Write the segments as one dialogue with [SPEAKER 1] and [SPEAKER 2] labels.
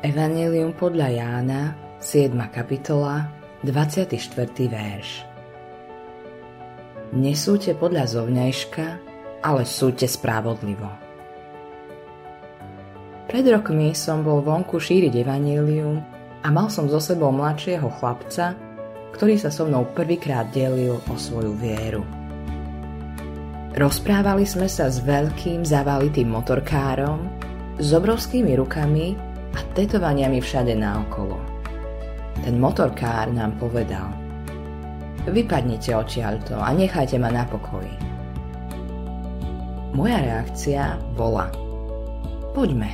[SPEAKER 1] Evangelium podľa Jána, 7. kapitola, 24. verš. Nesúďte podľa zovňajška, ale súďte spravodlivo. Pred rokmi som bol vonku šíriť evanílium a mal som so sebou mladšieho chlapca, ktorý sa so mnou prvýkrát delil o svoju vieru. Rozprávali sme sa s veľkým zavalitým motorkárom, s obrovskými rukami a tetovaniami všade naokolo. Ten motorkár nám povedal Vypadnite odtiaľto a nechajte ma na pokoji. Moja reakcia bola Poďme.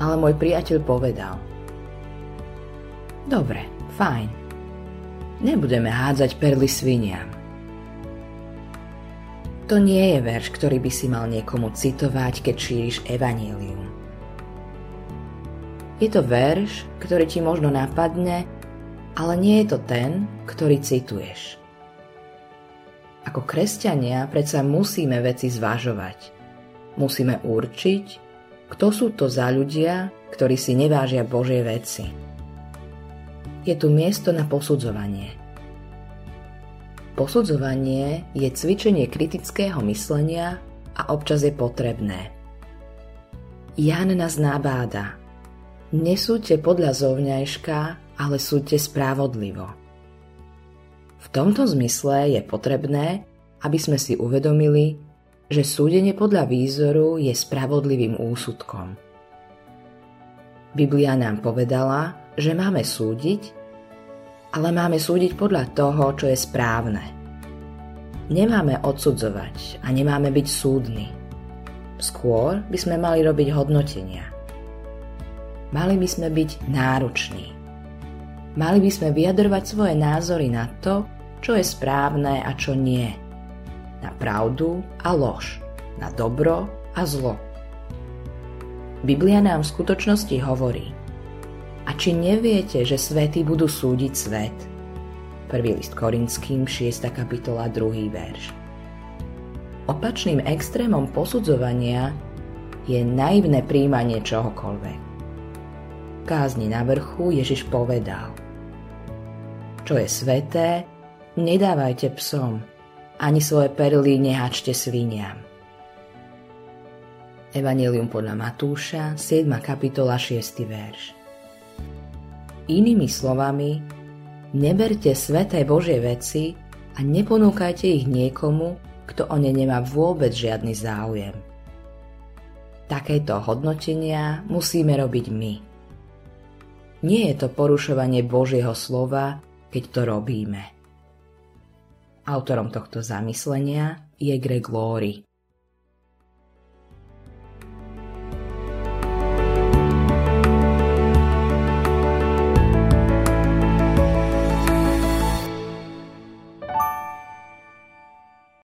[SPEAKER 1] Ale môj priateľ povedal Dobre, fajn. Nebudeme hádzať perly sviniam. To nie je verš, ktorý by si mal niekomu citovať, keď šíriš evanílium. Je to verš, ktorý ti možno napadne, ale nie je to ten, ktorý cituješ. Ako kresťania predsa musíme veci zvažovať. Musíme určiť, kto sú to za ľudia, ktorí si nevážia Božie veci. Je tu miesto na posudzovanie. Posudzovanie je cvičenie kritického myslenia a občas je potrebné. Jan nás nabáda – Nesúďte podľa zovňajška, ale súďte spravodlivo. V tomto zmysle je potrebné, aby sme si uvedomili, že súdenie podľa výzoru je spravodlivým úsudkom. Biblia nám povedala, že máme súdiť, ale máme súdiť podľa toho, čo je správne. Nemáme odsudzovať a nemáme byť súdni. Skôr by sme mali robiť hodnotenia – Mali by sme byť nároční. Mali by sme vyjadrovať svoje názory na to, čo je správne a čo nie. Na pravdu a lož. Na dobro a zlo. Biblia nám v skutočnosti hovorí. A či neviete, že svety budú súdiť svet? 1. list Korinským, 6. kapitola, 2. verš. Opačným extrémom posudzovania je naivné príjmanie čohokoľvek kázni na vrchu Ježiš povedal Čo je sveté, nedávajte psom, ani svoje perly nehačte sviniam. Evangelium podľa Matúša, 7. kapitola, 6. verš. Inými slovami, neberte sveté Božie veci a neponúkajte ich niekomu, kto o ne nemá vôbec žiadny záujem. Takéto hodnotenia musíme robiť my. Nie je to porušovanie Božieho slova, keď to robíme. Autorom tohto zamyslenia je Greg Laurie.